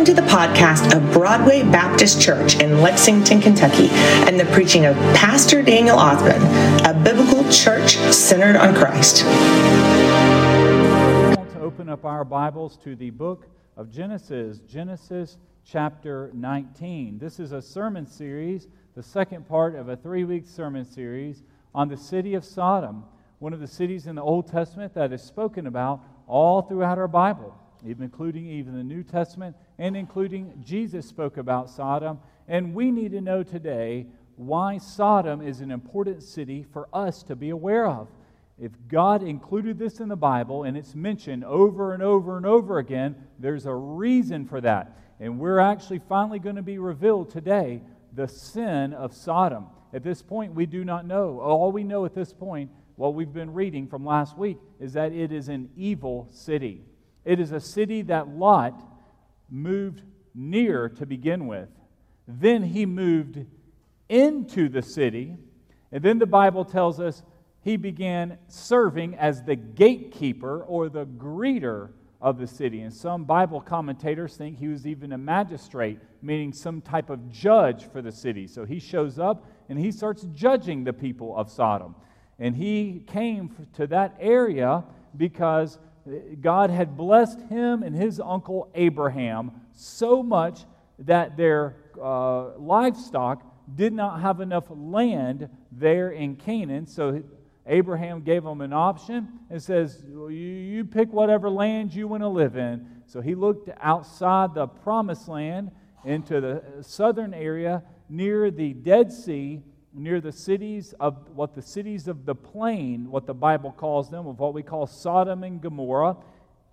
Welcome to the podcast of Broadway Baptist Church in Lexington, Kentucky, and the preaching of Pastor Daniel Ausbun, a biblical church centered on Christ. I want to open up our Bibles to the book of Genesis, Genesis chapter 19. This is a sermon series, the second part of a three week sermon series on the city of Sodom, one of the cities in the Old Testament that is spoken about all throughout our Bible even including even the New Testament, and including Jesus spoke about Sodom. And we need to know today why Sodom is an important city for us to be aware of. If God included this in the Bible and it's mentioned over and over and over again, there's a reason for that. And we're actually finally going to be revealed today the sin of Sodom. At this point, we do not know. All we know at this point, what we've been reading from last week, is that it is an evil city. It is a city that Lot moved near to begin with. Then he moved into the city. And then the Bible tells us he began serving as the gatekeeper or the greeter of the city. And some Bible commentators think he was even a magistrate, meaning some type of judge for the city. So he shows up and he starts judging the people of Sodom. And he came to that area because God had blessed him and his uncle Abraham so much that their uh, livestock did not have enough land there in Canaan. So Abraham gave them an option and says, well, you, you pick whatever land you want to live in. So he looked outside the promised land into the southern area near the Dead Sea near the cities of what the cities of the plain, what the Bible calls them, of what we call Sodom and Gomorrah,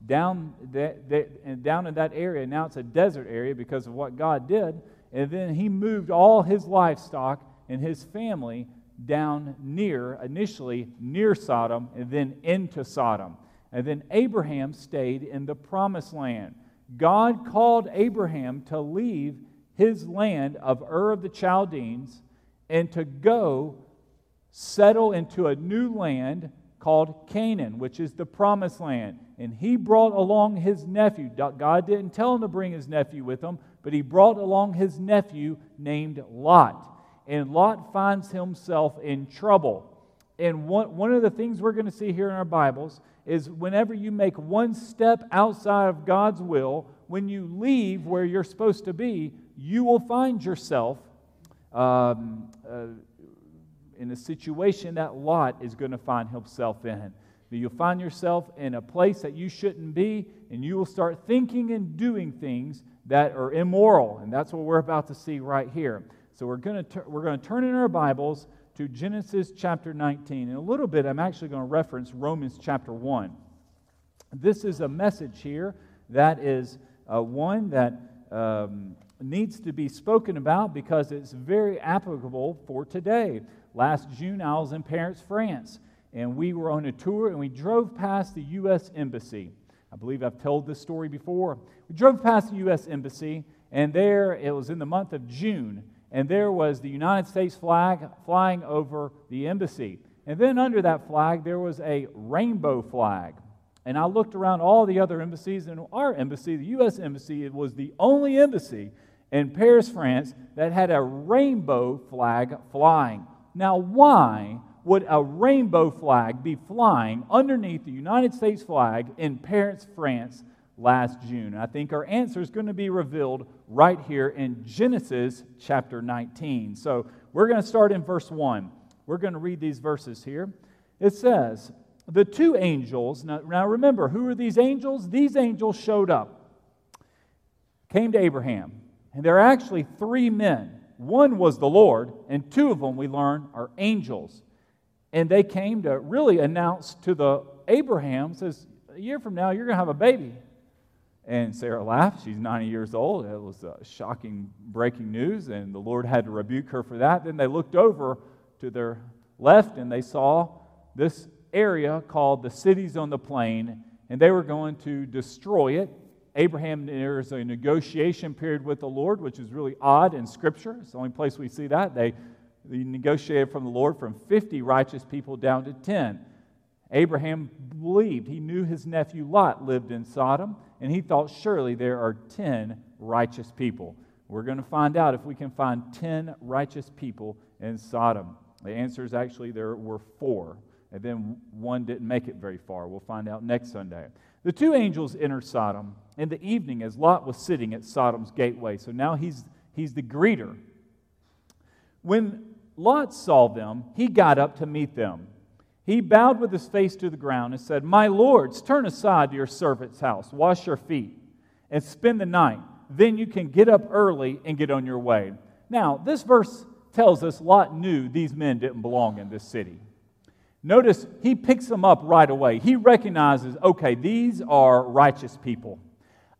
down, that, that, down in that area. Now it's a desert area because of what God did. And then he moved all his livestock and his family down near, initially near Sodom, and then into Sodom. And then Abraham stayed in the promised land. God called Abraham to leave his land of Ur of the Chaldeans and to go settle into a new land called Canaan, which is the promised land. And he brought along his nephew. God didn't tell him to bring his nephew with him, but he brought along his nephew named Lot. And Lot finds himself in trouble. And one, one of the things we're going to see here in our Bibles is whenever you make one step outside of God's will, when you leave where you're supposed to be, you will find yourself um, uh, in a situation that Lot is going to find himself in. You'll find yourself in a place that you shouldn't be, and you will start thinking and doing things that are immoral. And that's what we're about to see right here. So we're going to, we're going to turn in our Bibles to Genesis chapter 19. In a little bit, I'm actually going to reference Romans chapter 1. This is a message here that is uh, one that um, needs to be spoken about because it's very applicable for today. Last June, I was in Paris, France, and we were on a tour and we drove past the U.S. Embassy. I believe I've told this story before. We drove past the U.S. Embassy, and there it was in the month of June, and there was the United States flag flying over the embassy. And then under that flag, there was a rainbow flag. And I looked around all the other embassies, and our embassy, the U.S. Embassy, it was the only embassy in Paris, France, that had a rainbow flag flying. Now, why would a rainbow flag be flying underneath the United States flag in Paris, France last June? I think our answer is going to be revealed right here in Genesis chapter 19. So we're going to start in verse 1. We're going to read these verses here. It says, The two angels, now, now remember, who are these angels? These angels showed up, came to Abraham and there are actually three men. One was the Lord, and two of them we learn are angels. And they came to really announce to the Abraham, says, a year from now, you're going to have a baby. And Sarah laughed. She's 90 years old. It was uh, shocking breaking news, and the Lord had to rebuke her for that. Then they looked over to their left and they saw this area called the cities on the plain, and they were going to destroy it Abraham, there's a negotiation period with the Lord, which is really odd in Scripture. It's the only place we see that. They, they negotiated from the Lord from 50 righteous people down to 10. Abraham believed. He knew his nephew Lot lived in Sodom, and he thought surely there are 10 righteous people. We're going to find out if we can find 10 righteous people in Sodom. The answer is actually there were four, and then one didn't make it very far. We'll find out next Sunday. The two angels enter Sodom in the evening as Lot was sitting at Sodom's gateway. So now he's, he's the greeter. When Lot saw them, he got up to meet them. He bowed with his face to the ground and said, My lords, turn aside to your servant's house, wash your feet, and spend the night. Then you can get up early and get on your way. Now, this verse tells us Lot knew these men didn't belong in this city. Notice he picks them up right away. He recognizes, okay, these are righteous people.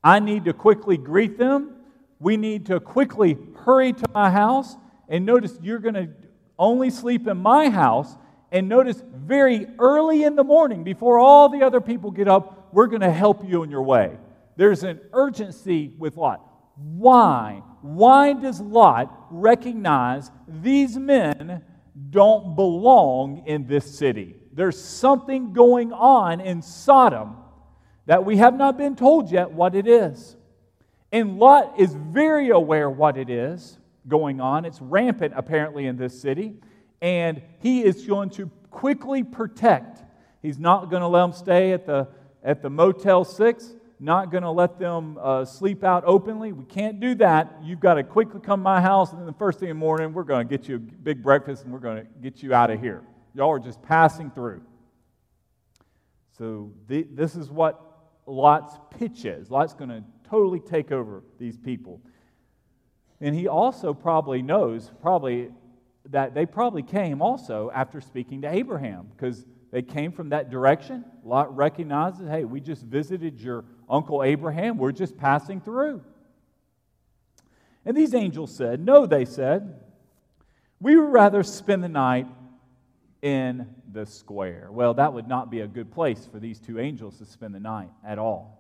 I need to quickly greet them. We need to quickly hurry to my house. And notice you're going to only sleep in my house. And notice very early in the morning, before all the other people get up, we're going to help you on your way. There's an urgency with Lot. Why? Why does Lot recognize these men don't belong in this city? There's something going on in Sodom that we have not been told yet what it is. And Lot is very aware what it is going on. It's rampant, apparently, in this city. And he is going to quickly protect. He's not going to let them stay at the, at the Motel 6 not going to let them uh, sleep out openly. We can't do that. You've got to quickly come to my house, and then the first thing in the morning, we're going to get you a big breakfast and we're going to get you out of here. Y'all are just passing through. So, this is what Lot's pitch is. Lot's going to totally take over these people. And he also probably knows, probably, that they probably came also after speaking to Abraham because they came from that direction. Lot recognizes, hey, we just visited your Uncle Abraham. We're just passing through. And these angels said, No, they said, we would rather spend the night in the square. Well, that would not be a good place for these two angels to spend the night at all.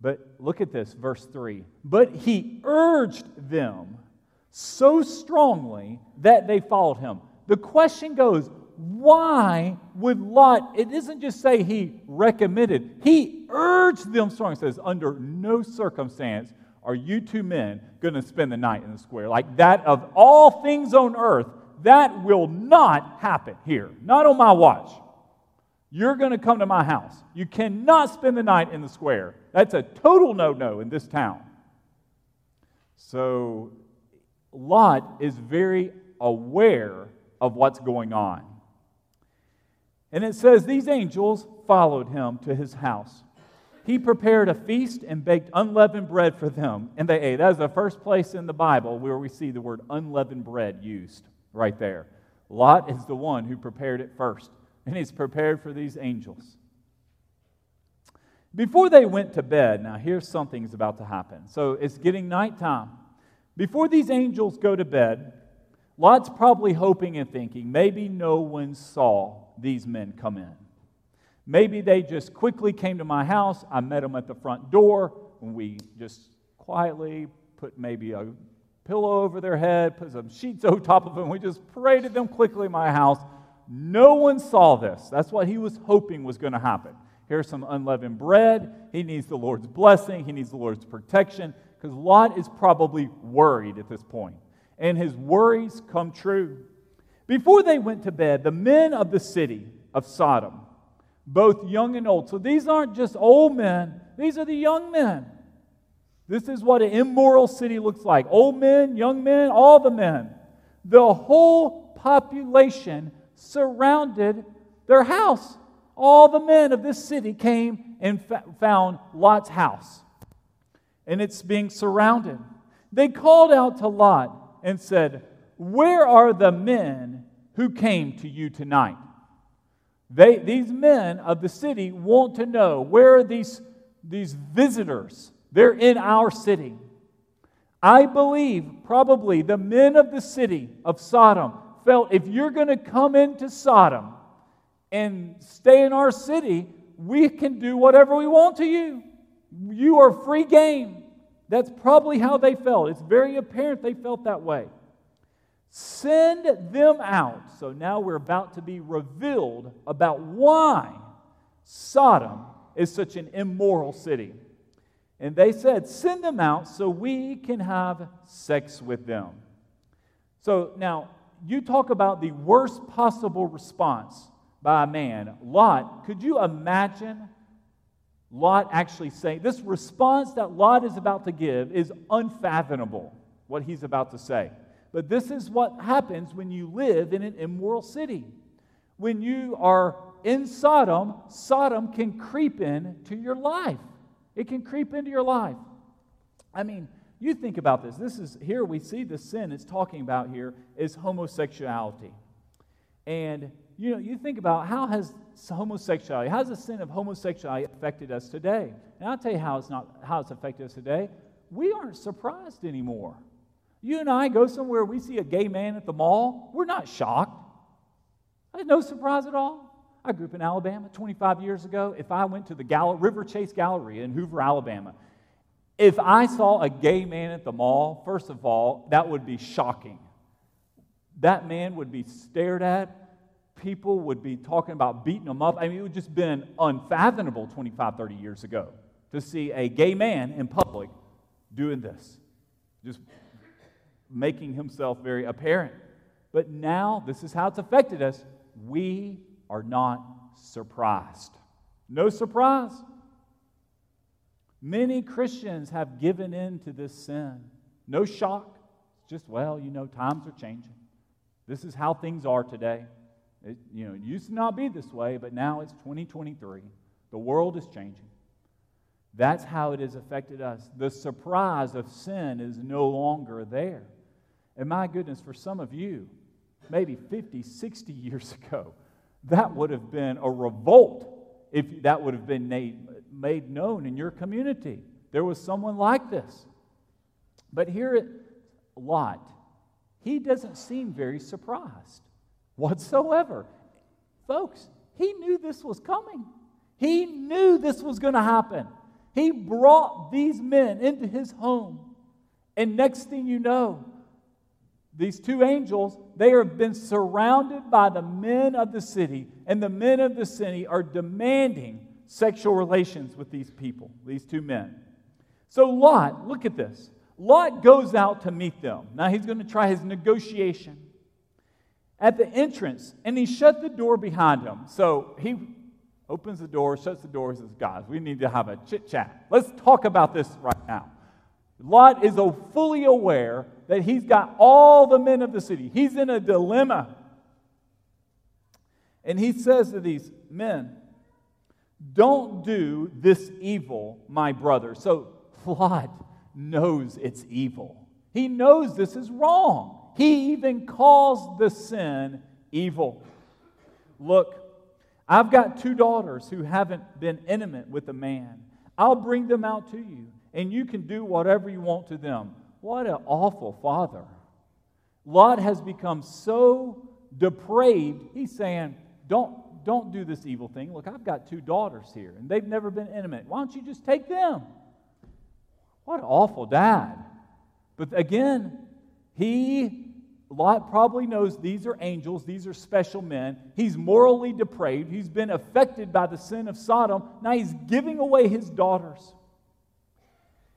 But look at this, verse 3. But he urged them so strongly that they followed him. The question goes, why would Lot, it doesn't just say he recommended, he urged them strong. It says, under no circumstance are you two men going to spend the night in the square. Like that of all things on earth, that will not happen here, not on my watch. You're going to come to my house. You cannot spend the night in the square. That's a total no no in this town. So, Lot is very aware of what's going on. And it says, These angels followed him to his house. He prepared a feast and baked unleavened bread for them, and they ate. That is the first place in the Bible where we see the word unleavened bread used, right there. Lot is the one who prepared it first, and he's prepared for these angels. Before they went to bed, now here's something is about to happen. So it's getting nighttime. Before these angels go to bed, Lot's probably hoping and thinking, maybe no one saw these men come in. Maybe they just quickly came to my house. I met them at the front door, and we just quietly put maybe a pillow over their head, put some sheets over top of them. We just paraded them quickly in my house. No one saw this. That's what he was hoping was going to happen. Here's some unleavened bread. He needs the Lord's blessing, he needs the Lord's protection, because Lot is probably worried at this point. And his worries come true. Before they went to bed, the men of the city of Sodom, both young and old, so these aren't just old men, these are the young men. This is what an immoral city looks like old men, young men, all the men. The whole population surrounded their house. All the men of this city came and found Lot's house, and it's being surrounded. They called out to Lot and said, where are the men who came to you tonight? They, these men of the city want to know where are these, these visitors? They're in our city. I believe probably the men of the city of Sodom felt if you're going to come into Sodom and stay in our city, we can do whatever we want to you. You are free game. That's probably how they felt. It's very apparent they felt that way. Send them out. So now we're about to be revealed about why Sodom is such an immoral city. And they said, Send them out so we can have sex with them. So now, you talk about the worst possible response by a man. Lot, could you imagine Lot actually saying, this response that Lot is about to give is unfathomable, what he's about to say. But this is what happens when you live in an immoral city. When you are in Sodom, Sodom can creep in to your life. It can creep into your life. I mean, you think about this. This is here we see the sin it's talking about here is homosexuality. And you know, you think about how has homosexuality, how has the sin of homosexuality affected us today? And I'll tell you how it's not how it's affected us today. We aren't surprised anymore. You and I go somewhere, we see a gay man at the mall, we're not shocked. There's no surprise at all. I grew up in Alabama 25 years ago. If I went to the Gall- Riverchase Galleria in Hoover, Alabama, if I saw a gay man at the mall, first of all, that would be shocking. That man would be stared at. People would be talking about beating them up. I mean, it would just been unfathomable 25, 30 years ago to see a gay man in public doing this, just making himself very apparent. But now, this is how it's affected us. We are not surprised. No surprise. Many Christians have given in to this sin. No shock. Just, well, you know, times are changing. This is how things are today. It, you know, it used to not be this way, but now it's 2023. The world is changing. That's how it has affected us. The surprise of sin is no longer there. And my goodness, for some of you, maybe 50, 60 years ago, that would have been a revolt if that would have been made, made known in your community. There was someone like this. But here Lot, he doesn't seem very surprised whatsoever. Folks, he knew this was coming. He knew this was going to happen. He brought these men into his home. And next thing you know, these two angels, they have been surrounded by the men of the city, and the men of the city are demanding sexual relations with these people, these two men. So Lot, look at this. Lot goes out to meet them. Now he's going to try his negotiation. At the entrance, and he shut the door behind him. So he opens the door, shuts the door, says, Guys, we need to have a chit chat. Let's talk about this right now. Lot is fully aware that he's got all the men of the city. He's in a dilemma. And he says to these men, Don't do this evil, my brother. So Lot knows it's evil. He knows this is wrong. He even calls the sin evil. Look, I've got two daughters who haven't been intimate with a man. I'll bring them out to you, and you can do whatever you want to them. What an awful father. Lot has become so depraved, he's saying, Don't, don't do this evil thing. Look, I've got two daughters here, and they've never been intimate. Why don't you just take them? What an awful dad. But again, he, Lot probably knows these are angels, these are special men. He's morally depraved, he's been affected by the sin of Sodom. Now he's giving away his daughters.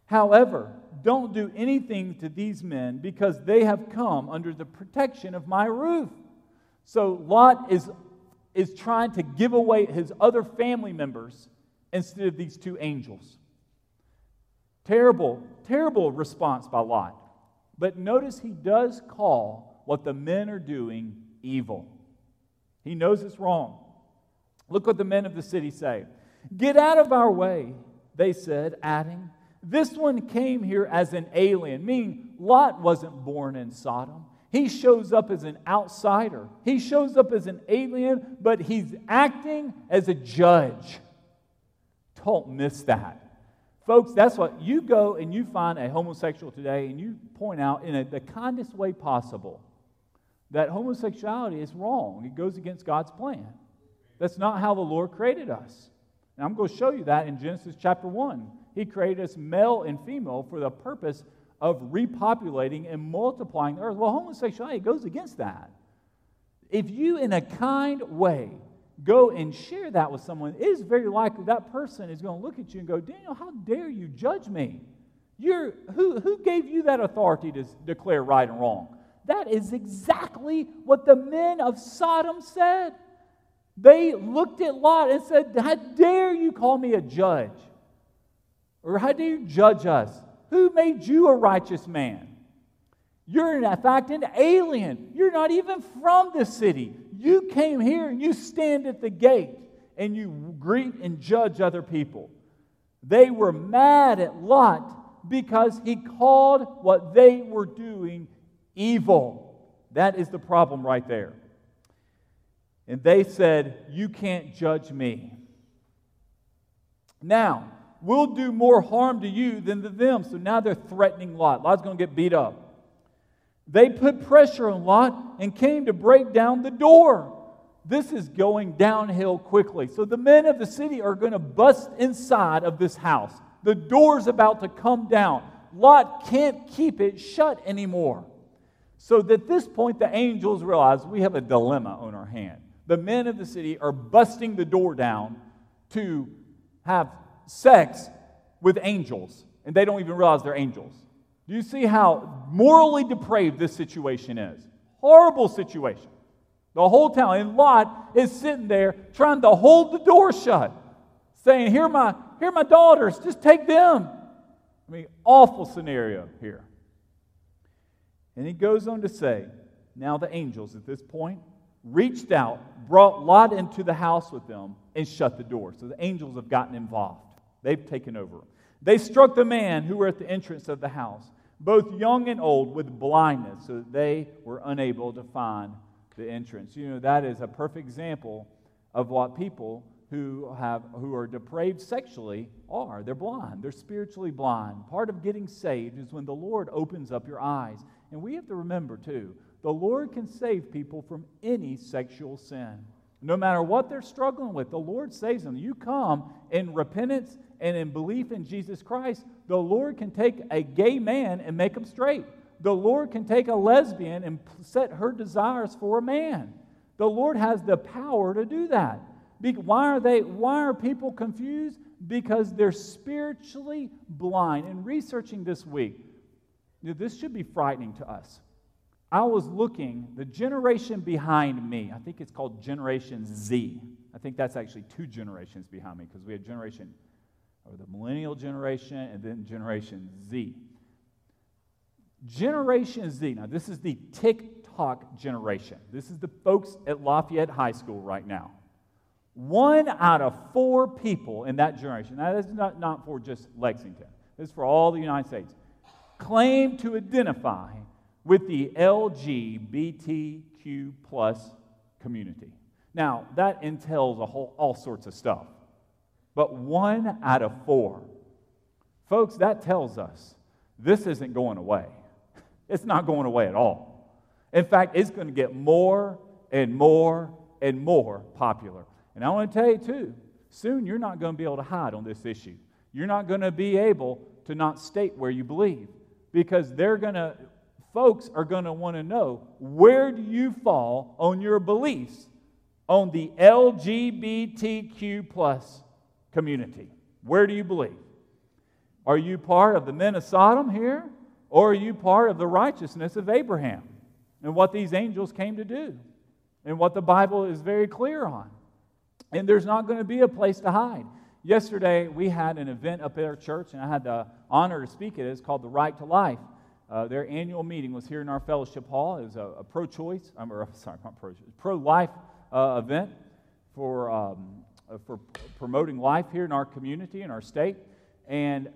However, don't do anything to these men because they have come under the protection of my roof. So Lot is, is trying to give away his other family members instead of these two angels. Terrible, terrible response by Lot. But notice he does call what the men are doing evil. He knows it's wrong. Look what the men of the city say. Get out of our way, they said, adding, this one came here as an alien, meaning Lot wasn't born in Sodom. He shows up as an outsider. He shows up as an alien, but he's acting as a judge. Don't miss that. Folks, that's what you go and you find a homosexual today and you point out in a, the kindest way possible that homosexuality is wrong. It goes against God's plan. That's not how the Lord created us. And I'm going to show you that in Genesis chapter 1. He created us male and female for the purpose of repopulating and multiplying the earth. Well, homosexuality goes against that. If you, in a kind way, go and share that with someone, it is very likely that person is going to look at you and go, Daniel, how dare you judge me? You're, who, who gave you that authority to declare right and wrong? That is exactly what the men of Sodom said. They looked at Lot and said, How dare you call me a judge? Or how dare you judge us? Who made you a righteous man? You're, in fact, an alien. You're not even from the city. You came here and you stand at the gate and you greet and judge other people. They were mad at Lot because he called what they were doing evil. That is the problem right there. And they said, You can't judge me. Now, we'll do more harm to you than to them. So now they're threatening Lot. Lot's going to get beat up. They put pressure on Lot and came to break down the door. This is going downhill quickly. So the men of the city are going to bust inside of this house. The door's about to come down. Lot can't keep it shut anymore. So at this point, the angels realize we have a dilemma on our hand. The men of the city are busting the door down to have sex with angels, and they don't even realize they're angels. Do you see how morally depraved this situation is? Horrible situation. The whole town, and Lot is sitting there trying to hold the door shut, saying, Here my, here my daughters, just take them. I mean, awful scenario here. And he goes on to say, Now the angels at this point reached out, brought Lot into the house with them, and shut the door. So the angels have gotten involved. They've taken over. They struck the man who were at the entrance of the house, both young and old, with blindness, so that they were unable to find the entrance. You know, that is a perfect example of what people who have who are depraved sexually are. They're blind. They're spiritually blind. Part of getting saved is when the Lord opens up your eyes. And we have to remember too, the Lord can save people from any sexual sin. No matter what they're struggling with, the Lord saves them. You come in repentance and in belief in Jesus Christ, the Lord can take a gay man and make him straight. The Lord can take a lesbian and set her desires for a man. The Lord has the power to do that. Why are they why are people confused? Because they're spiritually blind. In researching this week, this should be frightening to us. I was looking, the generation behind me, I think it's called Generation Z. I think that's actually two generations behind me because we had Generation, or the millennial generation, and then Generation Z. Generation Z, now this is the TikTok generation. This is the folks at Lafayette High School right now. One out of four people in that generation, now this is not, not for just Lexington, this is for all the United States, claim to identify with the LGBTQ plus community. Now, that entails a whole, all sorts of stuff. But one out of four. Folks, that tells us this isn't going away. It's not going away at all. In fact, it's going to get more and more and more popular. And I want to tell you, too, soon you're not going to be able to hide on this issue. You're not going to be able to not state where you believe because they're going to folks are going to want to know where do you fall on your beliefs on the LGBTQ plus community? Where do you believe? Are you part of the men of Sodom here? Or are you part of the righteousness of Abraham and what these angels came to do and what the Bible is very clear on? And there's not going to be a place to hide. Yesterday, we had an event up at our church, and I had the honor to speak at it. It's called The Right to Life. Uh, their annual meeting was here in our fellowship hall. It was a, a pro choice, um, or sorry, not pro choice, pro life uh, event for, um, uh, for promoting life here in our community, in our state. And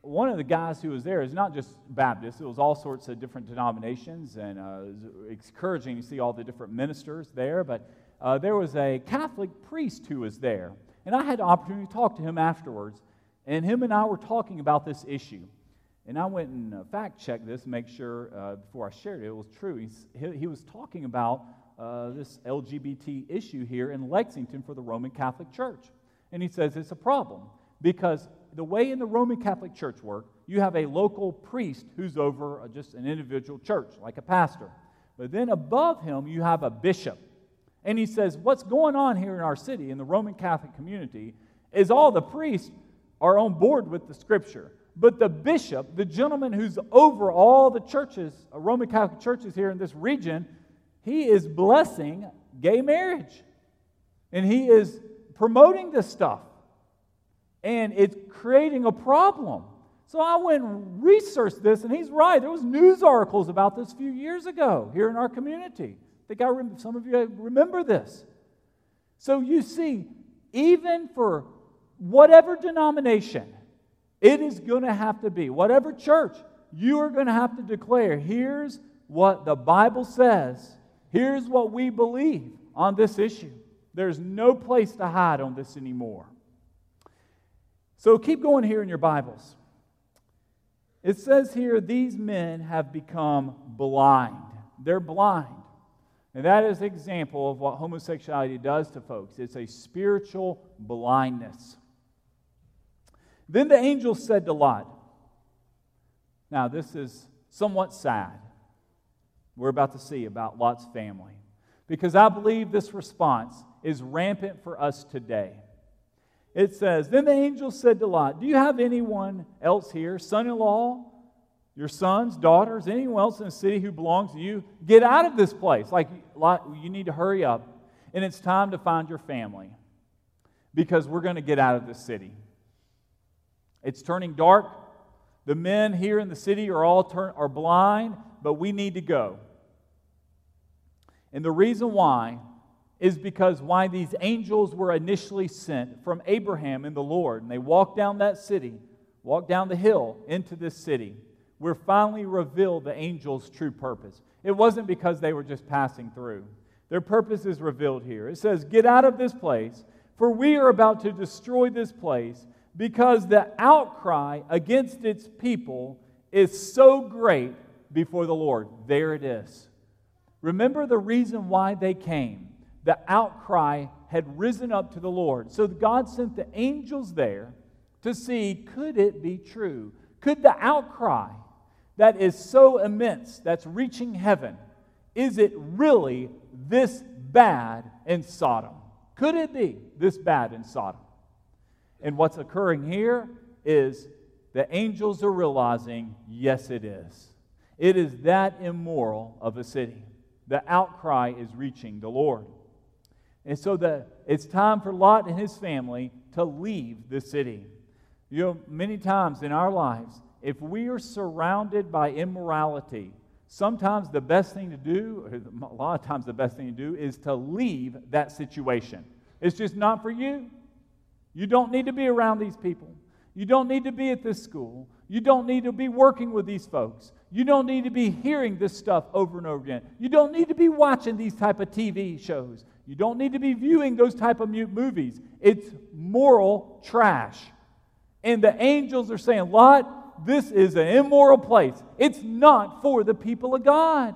one of the guys who was there is not just Baptist, it was all sorts of different denominations, and uh, it was encouraging to see all the different ministers there. But uh, there was a Catholic priest who was there, and I had the opportunity to talk to him afterwards. And him and I were talking about this issue. And I went and uh, fact checked this, make sure uh, before I shared it, it was true. He's, he, he was talking about uh, this LGBT issue here in Lexington for the Roman Catholic Church. And he says it's a problem because the way in the Roman Catholic Church work, you have a local priest who's over uh, just an individual church, like a pastor. But then above him, you have a bishop. And he says, What's going on here in our city, in the Roman Catholic community, is all the priests are on board with the scripture. But the bishop, the gentleman who's over all the churches, uh, Roman Catholic churches here in this region, he is blessing gay marriage. And he is promoting this stuff. And it's creating a problem. So I went and researched this, and he's right. There was news articles about this a few years ago here in our community. I think I rem- some of you remember this. So you see, even for whatever denomination, it is going to have to be, whatever church, you are going to have to declare here's what the Bible says, here's what we believe on this issue. There's no place to hide on this anymore. So keep going here in your Bibles. It says here, these men have become blind. They're blind. And that is an example of what homosexuality does to folks. It's a spiritual blindness. Then the angel said to Lot, Now, this is somewhat sad. We're about to see about Lot's family. Because I believe this response is rampant for us today. It says, Then the angel said to Lot, Do you have anyone else here, son in law, your sons, daughters, anyone else in the city who belongs to you? Get out of this place. Like, Lot, you need to hurry up. And it's time to find your family because we're going to get out of this city. It's turning dark. The men here in the city are all turn, are blind, but we need to go. And the reason why is because why these angels were initially sent from Abraham and the Lord. And they walked down that city, walked down the hill into this city. We're finally revealed the angels' true purpose. It wasn't because they were just passing through. Their purpose is revealed here. It says, Get out of this place, for we are about to destroy this place, because the outcry against its people is so great before the Lord. There it is. Remember the reason why they came the outcry had risen up to the Lord. So God sent the angels there to see could it be true? Could the outcry that is so immense, that's reaching heaven, is it really this bad in Sodom? Could it be this bad in Sodom? And what's occurring here is the angels are realizing, yes, it is. It is that immoral of a city. The outcry is reaching the Lord. And so the, it's time for Lot and his family to leave the city. You know, many times in our lives, if we are surrounded by immorality, sometimes the best thing to do, a lot of times the best thing to do, is to leave that situation. It's just not for you. You don't need to be around these people. You don't need to be at this school. You don't need to be working with these folks. You don't need to be hearing this stuff over and over again. You don't need to be watching these type of TV shows. You don't need to be viewing those type of movies. It's moral trash. And the angels are saying, Lot, this is an immoral place. It's not for the people of God.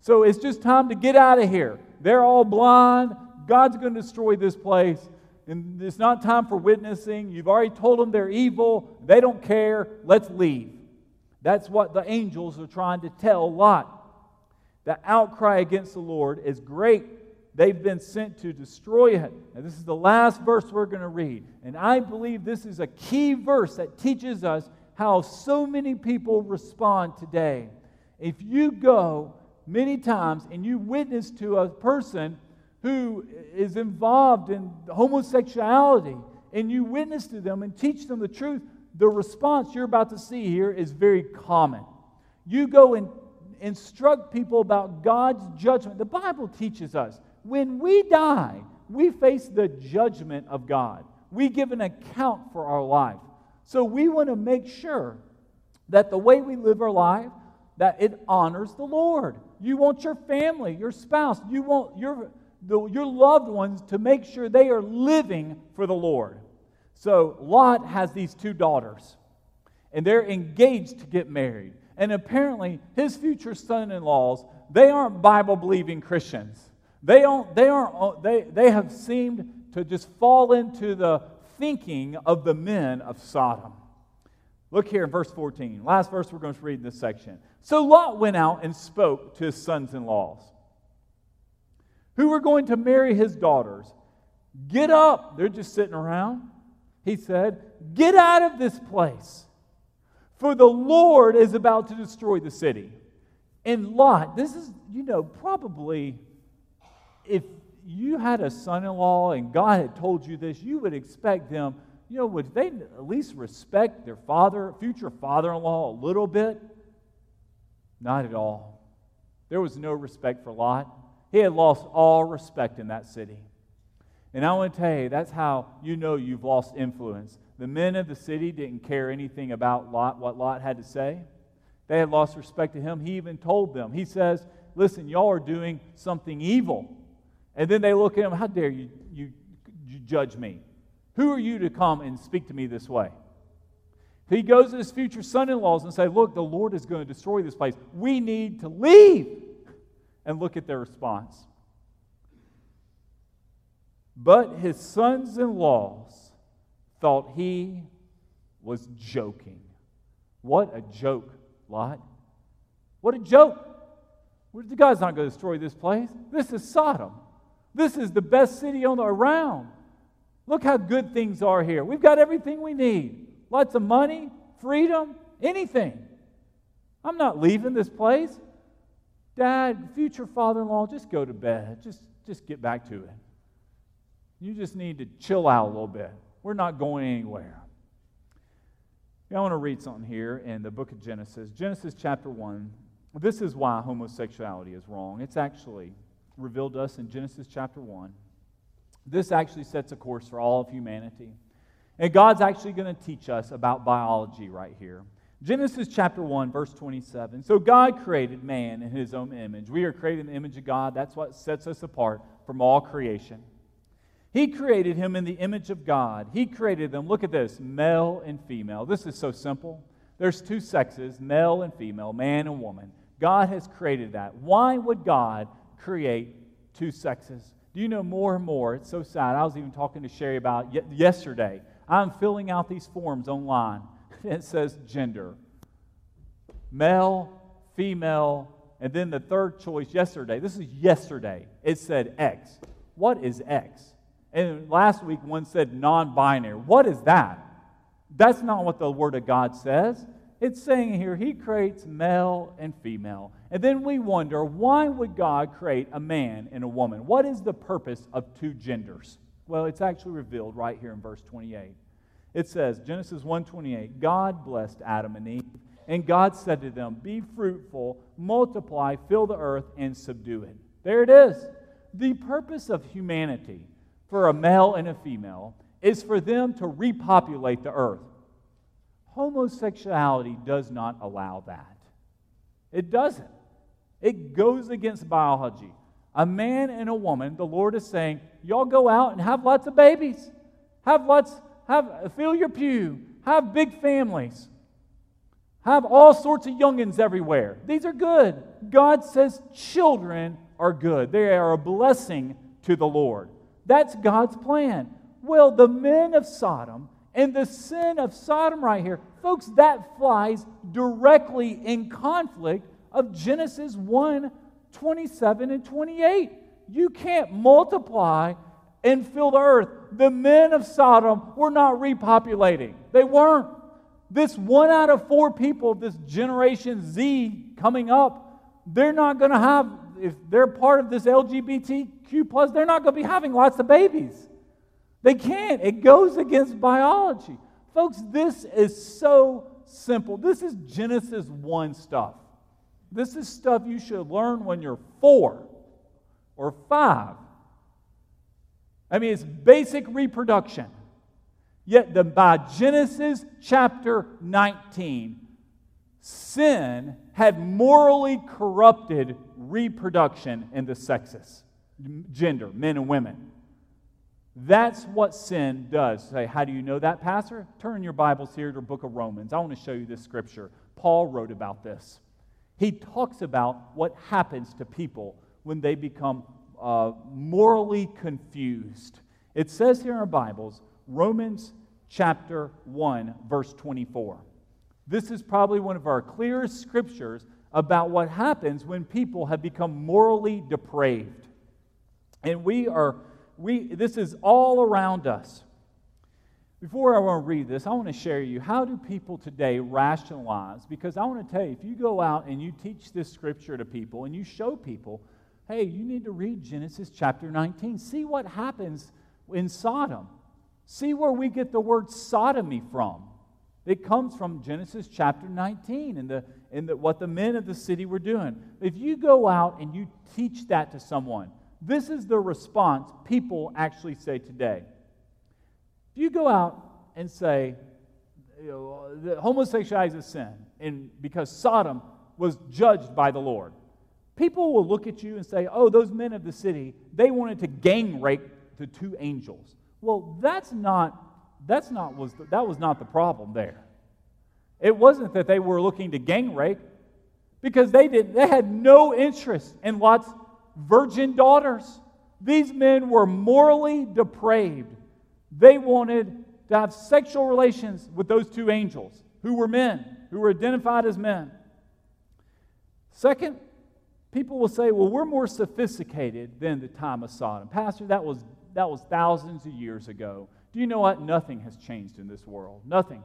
So it's just time to get out of here. They're all blind. God's going to destroy this place. And it's not time for witnessing. You've already told them they're evil. They don't care. Let's leave. That's what the angels are trying to tell Lot. The outcry against the Lord is great They've been sent to destroy it. This is the last verse we're going to read. And I believe this is a key verse that teaches us how so many people respond today. If you go many times and you witness to a person who is involved in homosexuality and you witness to them and teach them the truth, the response you're about to see here is very common. You go and instruct people about God's judgment. The Bible teaches us when we die, we face the judgment of God. We give an account for our life. So we want to make sure that the way we live our life, that it honors the Lord. You want your family, your spouse, you want your, the, your loved ones to make sure they are living for the Lord. So Lot has these two daughters, and they're engaged to get married. And apparently, his future son in laws, they aren't Bible believing Christians. They, don't, they, aren't, uh, they, they have seemed to just fall into the thinking of the men of Sodom. Look here in verse 14. Last verse we're going to read in this section. So Lot went out and spoke to his sons in laws. Who were going to marry his daughters. Get up. They're just sitting around. He said, Get out of this place, for the Lord is about to destroy the city. And Lot, this is, you know, probably if you had a son in law and God had told you this, you would expect them, you know, would they at least respect their father, future father in law a little bit? Not at all. There was no respect for Lot. He had lost all respect in that city. And I want to tell you, that's how you know you've lost influence. The men of the city didn't care anything about Lot, what Lot had to say. They had lost respect to him. He even told them, he says, Listen, y'all are doing something evil. And then they look at him, How dare you, you, you judge me? Who are you to come and speak to me this way? He goes to his future son in laws and say, Look, the Lord is going to destroy this place. We need to leave. And look at their response. But his sons in laws thought he was joking. What a joke, Lot. What a joke. The God's not going to destroy this place. This is Sodom. This is the best city on the around. Look how good things are here. We've got everything we need. Lots of money, freedom, anything. I'm not leaving this place. Dad, future father-in-law, just go to bed. Just just get back to it. You just need to chill out a little bit. We're not going anywhere. I want to read something here in the book of Genesis. Genesis chapter 1. This is why homosexuality is wrong. It's actually revealed to us in Genesis chapter 1. This actually sets a course for all of humanity. And God's actually going to teach us about biology right here. Genesis chapter 1, verse 27. So God created man in his own image. We are created in the image of God. That's what sets us apart from all creation. He created him in the image of God. He created them, look at this, male and female. This is so simple. There's two sexes, male and female, man and woman. God has created that. Why would God create two sexes? Do you know more and more? It's so sad. I was even talking to Sherry about yesterday. I'm filling out these forms online. It says gender male, female, and then the third choice yesterday. This is yesterday. It said X. What is X? And last week, one said non binary. What is that? That's not what the Word of God says. It's saying here, He creates male and female. And then we wonder, why would God create a man and a woman? What is the purpose of two genders? Well, it's actually revealed right here in verse 28. It says, Genesis 1:28, God blessed Adam and Eve, and God said to them, "Be fruitful, multiply, fill the earth and subdue it." There it is. The purpose of humanity for a male and a female is for them to repopulate the earth. Homosexuality does not allow that. It doesn't. It goes against biology. A man and a woman, the Lord is saying, y'all go out and have lots of babies. Have lots, have fill your pew, have big families. Have all sorts of youngins everywhere. These are good. God says children are good. They are a blessing to the Lord. That's God's plan. Well, the men of Sodom and the sin of Sodom right here, folks, that flies directly in conflict of Genesis 1 27 and 28. You can't multiply and fill the earth. The men of Sodom were not repopulating, they weren't. This one out of four people, this Generation Z coming up, they're not going to have, if they're part of this LGBTQ, plus, they're not going to be having lots of babies. They can't. It goes against biology. Folks, this is so simple. This is Genesis 1 stuff. This is stuff you should learn when you're four or five. I mean, it's basic reproduction. Yet, the, by Genesis chapter 19, sin had morally corrupted reproduction in the sexes gender, men and women. That's what sin does. Say, how do you know that, Pastor? Turn your Bibles here to the book of Romans. I want to show you this scripture. Paul wrote about this. He talks about what happens to people when they become uh, morally confused. It says here in our Bibles, Romans chapter 1, verse 24. This is probably one of our clearest scriptures about what happens when people have become morally depraved. And we are, we, this is all around us. Before I want to read this, I want to share you how do people today rationalize? Because I want to tell you, if you go out and you teach this scripture to people and you show people, hey, you need to read Genesis chapter 19, see what happens in Sodom. See where we get the word sodomy from. It comes from Genesis chapter 19 and, the, and the, what the men of the city were doing. If you go out and you teach that to someone, this is the response people actually say today. If you go out and say, you know, homosexuality is a sin, and because Sodom was judged by the Lord, people will look at you and say, oh, those men of the city, they wanted to gang rape the two angels. Well, that's not, that's not was the, that was not the problem there. It wasn't that they were looking to gang rape, because they did they had no interest in Lot's virgin daughters. These men were morally depraved. They wanted to have sexual relations with those two angels who were men, who were identified as men. Second, people will say, well, we're more sophisticated than the time of Sodom. Pastor, that was, that was thousands of years ago. Do you know what? Nothing has changed in this world. Nothing.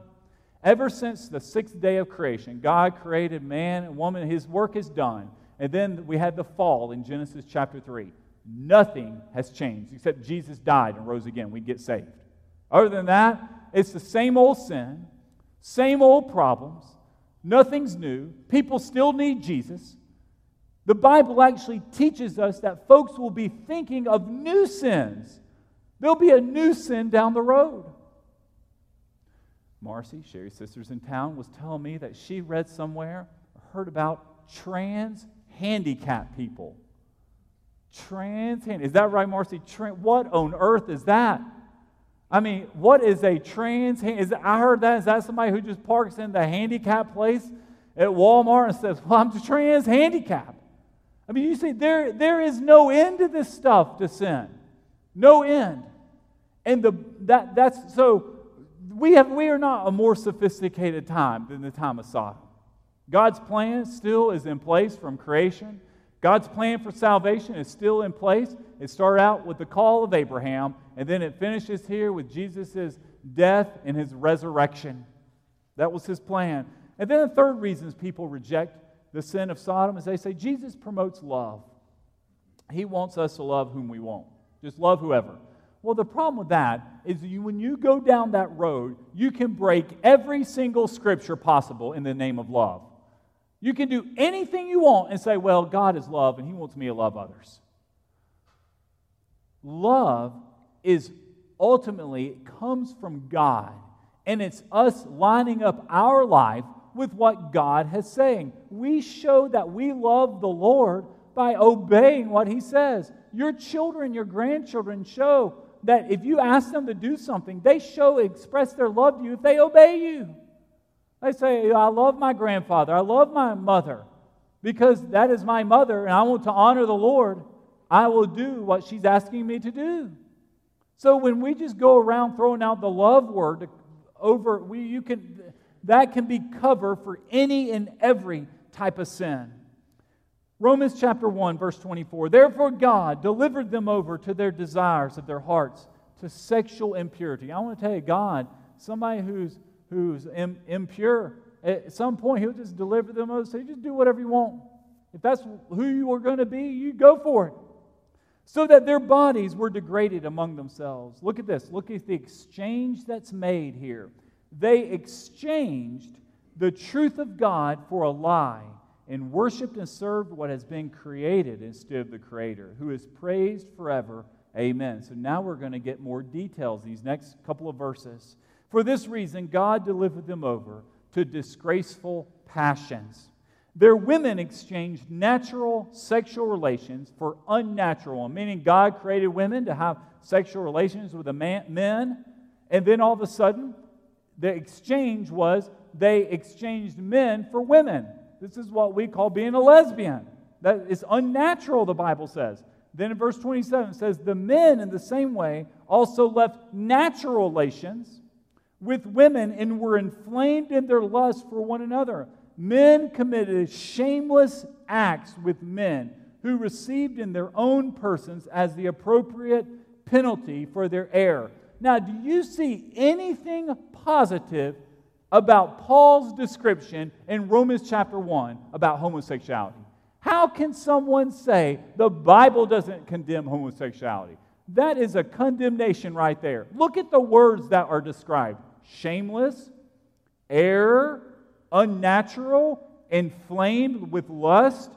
Ever since the sixth day of creation, God created man and woman. His work is done. And then we had the fall in Genesis chapter 3. Nothing has changed except Jesus died and rose again. We get saved. Other than that, it's the same old sin, same old problems. Nothing's new. People still need Jesus. The Bible actually teaches us that folks will be thinking of new sins. There'll be a new sin down the road. Marcy, Sherry's sister's in town, was telling me that she read somewhere, heard about trans handicapped people. Trans Is that right, Marcy? what on earth is that? I mean, what is a trans? Is I heard that. Is that somebody who just parks in the handicap place at Walmart and says, "Well, I'm trans handicap"? I mean, you see, there there is no end to this stuff to sin, no end, and the that that's so. We have we are not a more sophisticated time than the time of Sodom. God's plan still is in place from creation. God's plan for salvation is still in place. It started out with the call of Abraham, and then it finishes here with Jesus' death and his resurrection. That was his plan. And then the third reason people reject the sin of Sodom is they say Jesus promotes love. He wants us to love whom we want. Just love whoever. Well, the problem with that is you, when you go down that road, you can break every single scripture possible in the name of love. You can do anything you want and say, well, God is love and He wants me to love others. Love is ultimately, it comes from God. And it's us lining up our life with what God has saying. We show that we love the Lord by obeying what He says. Your children, your grandchildren show that if you ask them to do something, they show, express their love to you if they obey you. They say, I love my grandfather, I love my mother, because that is my mother, and I want to honor the Lord. I will do what she's asking me to do. So when we just go around throwing out the love word over, we, you can, that can be cover for any and every type of sin. Romans chapter 1, verse 24. Therefore, God delivered them over to their desires of their hearts, to sexual impurity. I want to tell you, God, somebody who's who's Im- impure, at some point he'll just deliver them over. Say, just do whatever you want. If that's who you are going to be, you go for it. So that their bodies were degraded among themselves. Look at this. Look at the exchange that's made here. They exchanged the truth of God for a lie and worshiped and served what has been created instead of the Creator, who is praised forever. Amen. So now we're going to get more details these next couple of verses. For this reason, God delivered them over to disgraceful passions. Their women exchanged natural sexual relations for unnatural, meaning God created women to have sexual relations with the man, men, and then all of a sudden, the exchange was they exchanged men for women. This is what we call being a lesbian. That is unnatural, the Bible says. Then in verse 27, it says, The men in the same way also left natural relations with women and were inflamed in their lust for one another. Men committed shameless acts with men who received in their own persons as the appropriate penalty for their error. Now, do you see anything positive about Paul's description in Romans chapter 1 about homosexuality? How can someone say the Bible doesn't condemn homosexuality? That is a condemnation right there. Look at the words that are described shameless, error, unnatural, inflamed with lust,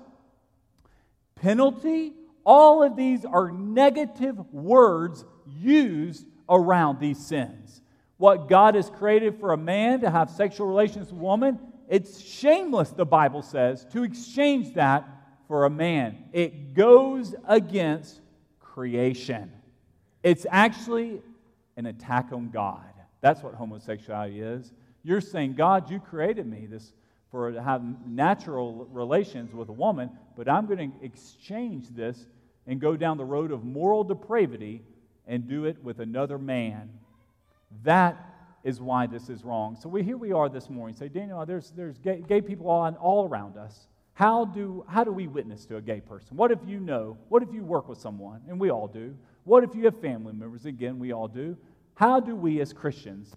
penalty. All of these are negative words used around these sins. What God has created for a man to have sexual relations with a woman, it's shameless, the Bible says, to exchange that for a man. It goes against creation. It's actually an attack on God. That's what homosexuality is. You're saying, God, you created me this for to have natural relations with a woman, but I'm going to exchange this and go down the road of moral depravity and do it with another man. That is why this is wrong. So we, here we are this morning. Say, Daniel, there's, there's gay, gay people all, all around us. How do, how do we witness to a gay person? What if you know? What if you work with someone? And we all do. What if you have family members? Again, we all do. How do we as Christians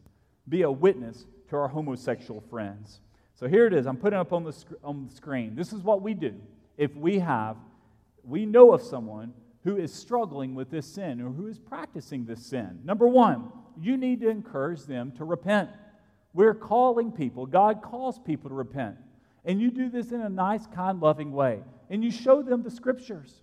be a witness to our homosexual friends? So here it is. I'm putting up on the, sc- on the screen. This is what we do if we have, we know of someone who is struggling with this sin or who is practicing this sin. Number one, you need to encourage them to repent. We're calling people, God calls people to repent. And you do this in a nice, kind, loving way. And you show them the scriptures.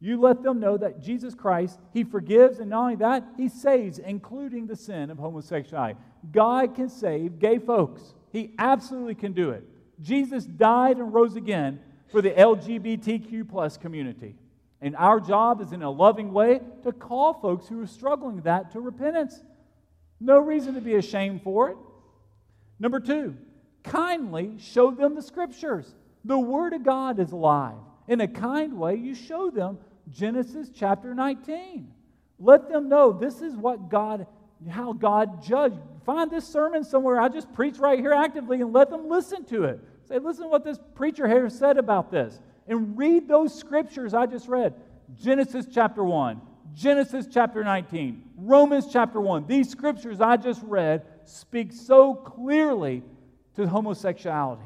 You let them know that Jesus Christ, He forgives, and not only that, He saves, including the sin of homosexuality. God can save gay folks. He absolutely can do it. Jesus died and rose again for the LGBTQ plus community. And our job is in a loving way to call folks who are struggling with that to repentance. No reason to be ashamed for it. Number two, kindly show them the scriptures. The Word of God is alive. In a kind way, you show them Genesis chapter 19. Let them know this is what God, how God judged. Find this sermon somewhere. I just preach right here actively and let them listen to it. Say, listen to what this preacher here said about this. And read those scriptures I just read Genesis chapter 1, Genesis chapter 19, Romans chapter 1. These scriptures I just read speak so clearly to homosexuality.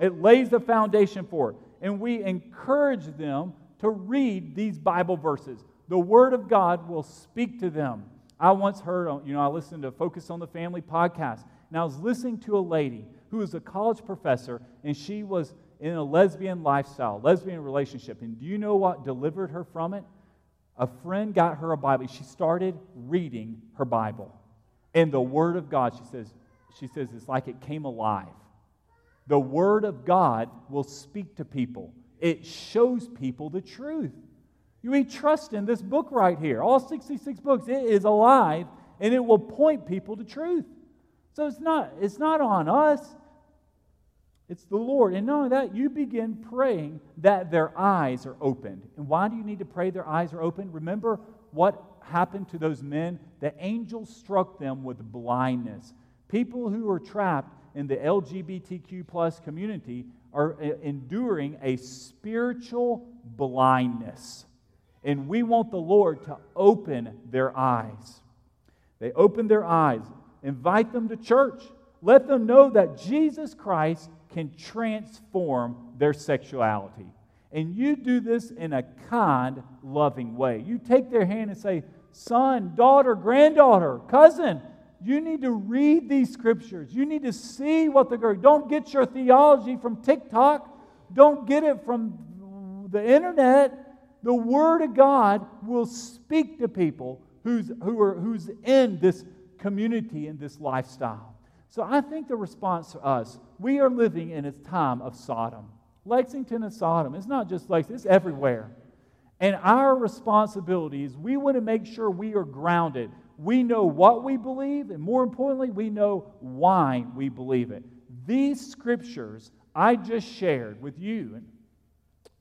It lays the foundation for it. And we encourage them to read these Bible verses. The Word of God will speak to them. I once heard, uh, you know, I listened to Focus on the Family podcast, and I was listening to a lady who was a college professor, and she was in a lesbian lifestyle, lesbian relationship. And do you know what delivered her from it? A friend got her a Bible. She started reading her Bible. And the Word of God, she says, she says, it's like it came alive. The Word of God will speak to people it shows people the truth. We trust in this book right here. All 66 books, it is alive and it will point people to truth. So it's not, it's not on us, it's the Lord. And knowing that, you begin praying that their eyes are opened. And why do you need to pray their eyes are opened? Remember what happened to those men? The angel struck them with blindness. People who are trapped in the LGBTQ plus community are uh, enduring a spiritual blindness. And we want the Lord to open their eyes. They open their eyes. Invite them to church. Let them know that Jesus Christ can transform their sexuality. And you do this in a kind, loving way. You take their hand and say, Son, daughter, granddaughter, cousin, you need to read these scriptures. You need to see what the girl. Don't get your theology from TikTok. Don't get it from the internet. The Word of God will speak to people who's, who are, who's in this community and this lifestyle. So I think the response to us, we are living in a time of Sodom. Lexington is Sodom. It's not just Lexington, it's everywhere. And our responsibility is we want to make sure we are grounded we know what we believe, and more importantly, we know why we believe it. These scriptures I just shared with you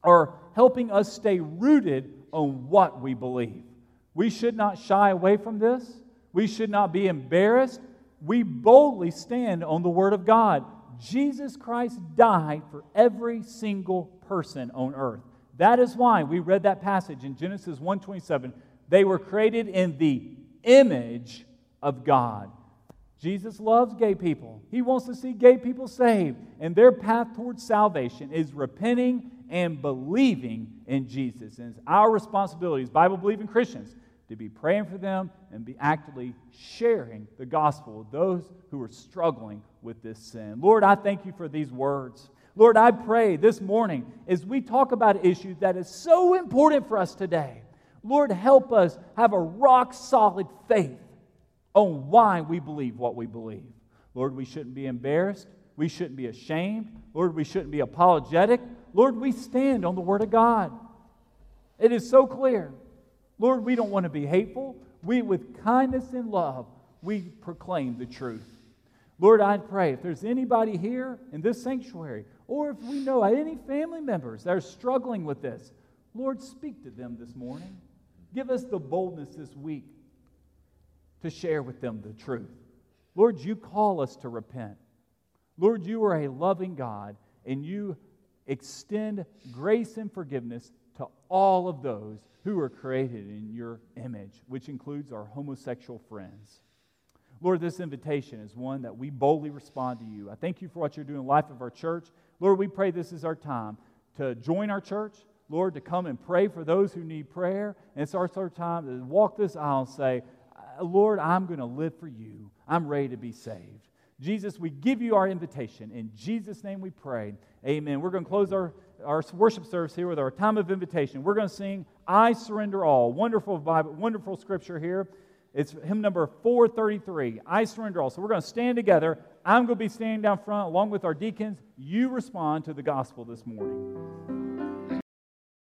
are helping us stay rooted on what we believe. We should not shy away from this. We should not be embarrassed. We boldly stand on the Word of God. Jesus Christ died for every single person on earth. That is why we read that passage in Genesis 1:27. They were created in the image of God. Jesus loves gay people. He wants to see gay people saved. And their path towards salvation is repenting and believing in Jesus. And it's our responsibility as Bible believing Christians to be praying for them and be actively sharing the gospel with those who are struggling with this sin. Lord, I thank you for these words. Lord, I pray this morning as we talk about an issue that is so important for us today, Lord, help us have a rock solid faith on why we believe what we believe. Lord, we shouldn't be embarrassed. We shouldn't be ashamed. Lord, we shouldn't be apologetic. Lord, we stand on the Word of God. It is so clear. Lord, we don't want to be hateful. We, with kindness and love, we proclaim the truth. Lord, I pray if there's anybody here in this sanctuary, or if we know any family members that are struggling with this, Lord, speak to them this morning. Give us the boldness this week to share with them the truth. Lord, you call us to repent. Lord, you are a loving God, and you extend grace and forgiveness to all of those who are created in your image, which includes our homosexual friends. Lord, this invitation is one that we boldly respond to you. I thank you for what you're doing in the life of our church. Lord, we pray this is our time to join our church, Lord, to come and pray for those who need prayer. And it's our time to walk this aisle and say, uh, Lord, I'm going to live for you. I'm ready to be saved. Jesus, we give you our invitation. In Jesus' name we pray. Amen. We're going to close our, our worship service here with our time of invitation. We're going to sing I Surrender All. Wonderful Bible, wonderful scripture here. It's hymn number 433, I Surrender All. So we're going to stand together. I'm going to be standing down front along with our deacons. You respond to the gospel this morning.